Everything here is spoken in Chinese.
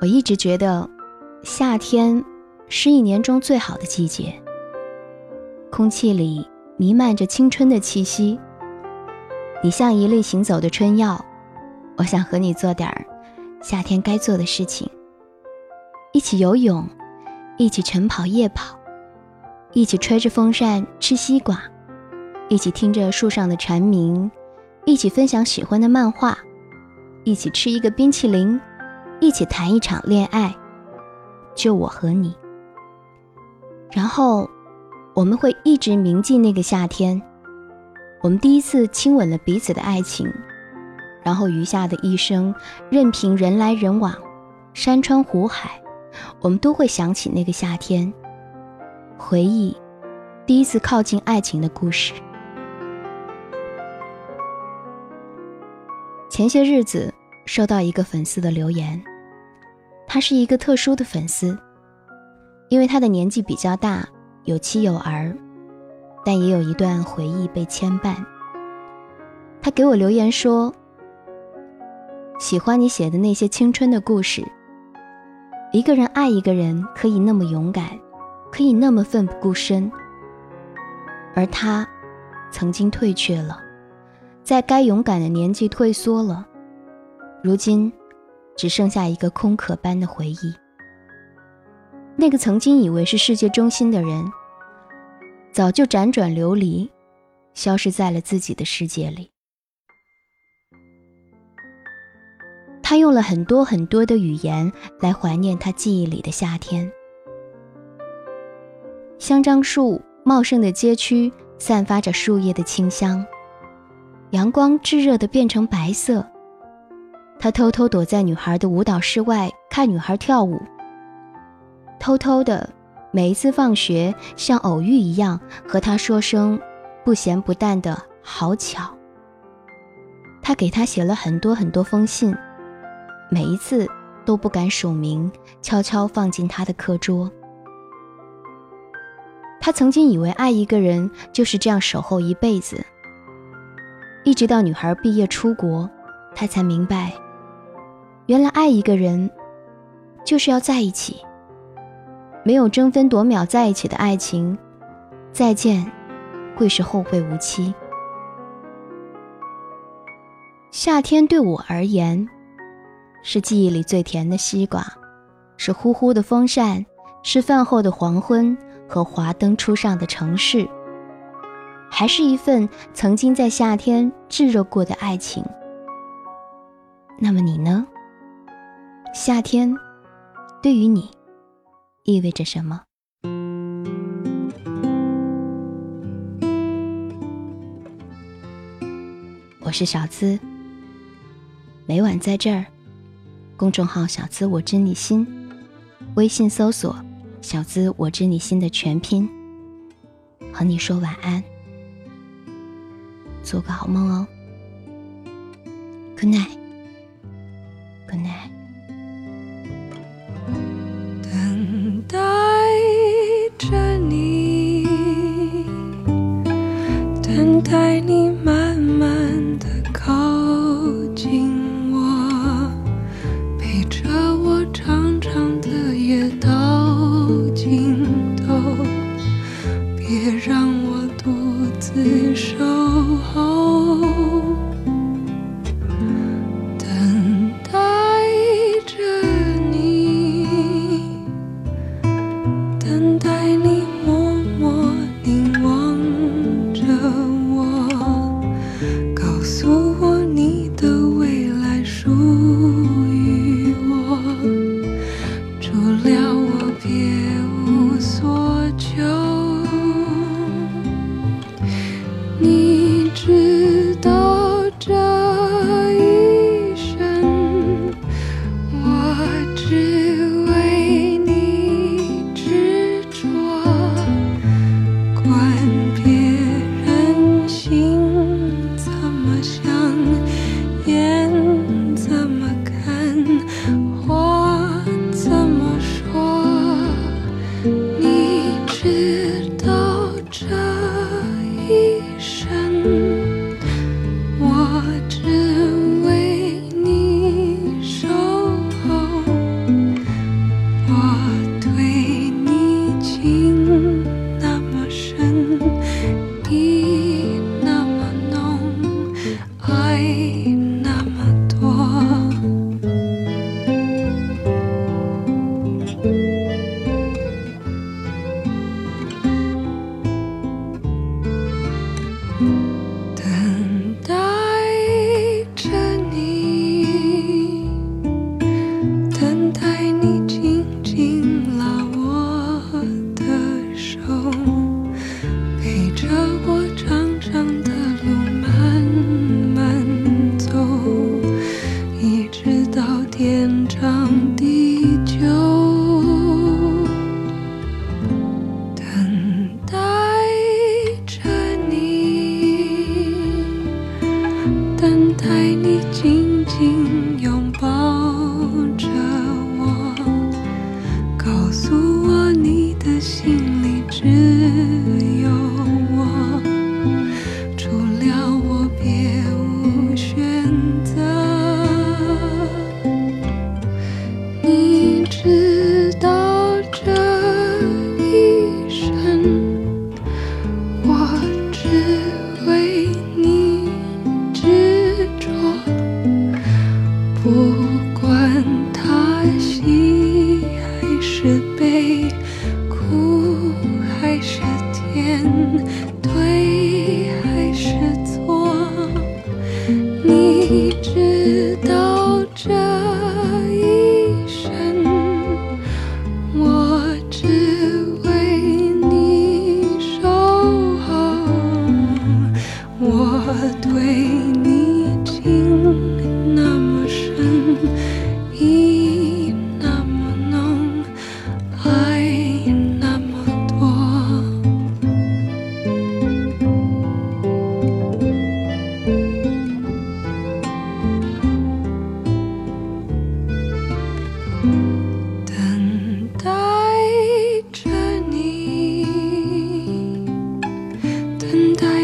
我一直觉得，夏天是一年中最好的季节。空气里弥漫着青春的气息。你像一粒行走的春药，我想和你做点儿夏天该做的事情：一起游泳，一起晨跑夜跑，一起吹着风扇吃西瓜，一起听着树上的蝉鸣，一起分享喜欢的漫画，一起吃一个冰淇淋。一起谈一场恋爱，就我和你。然后，我们会一直铭记那个夏天，我们第一次亲吻了彼此的爱情。然后余下的一生，任凭人来人往，山川湖海，我们都会想起那个夏天，回忆第一次靠近爱情的故事。前些日子。收到一个粉丝的留言，他是一个特殊的粉丝，因为他的年纪比较大，有妻有儿，但也有一段回忆被牵绊。他给我留言说：“喜欢你写的那些青春的故事，一个人爱一个人可以那么勇敢，可以那么奋不顾身，而他曾经退却了，在该勇敢的年纪退缩了。”如今，只剩下一个空壳般的回忆。那个曾经以为是世界中心的人，早就辗转流离，消失在了自己的世界里。他用了很多很多的语言来怀念他记忆里的夏天。香樟树茂盛的街区散发着树叶的清香，阳光炙热的变成白色。他偷偷躲在女孩的舞蹈室外看女孩跳舞。偷偷的，每一次放学像偶遇一样和她说声不咸不淡的好巧。他给她写了很多很多封信，每一次都不敢署名，悄悄放进他的课桌。他曾经以为爱一个人就是这样守候一辈子，一直到女孩毕业出国，他才明白。原来爱一个人，就是要在一起。没有争分夺秒在一起的爱情，再见会是后会无期。夏天对我而言，是记忆里最甜的西瓜，是呼呼的风扇，是饭后的黄昏和华灯初上的城市，还是一份曾经在夏天炙热过的爱情。那么你呢？夏天，对于你意味着什么？我是小资，每晚在这儿，公众号“小资我知你心”，微信搜索“小资我知你心”的全拼，和你说晚安，做个好梦哦。Good night，Good night。带你静静。我对你情那么深意那么浓爱那么多等待着你等待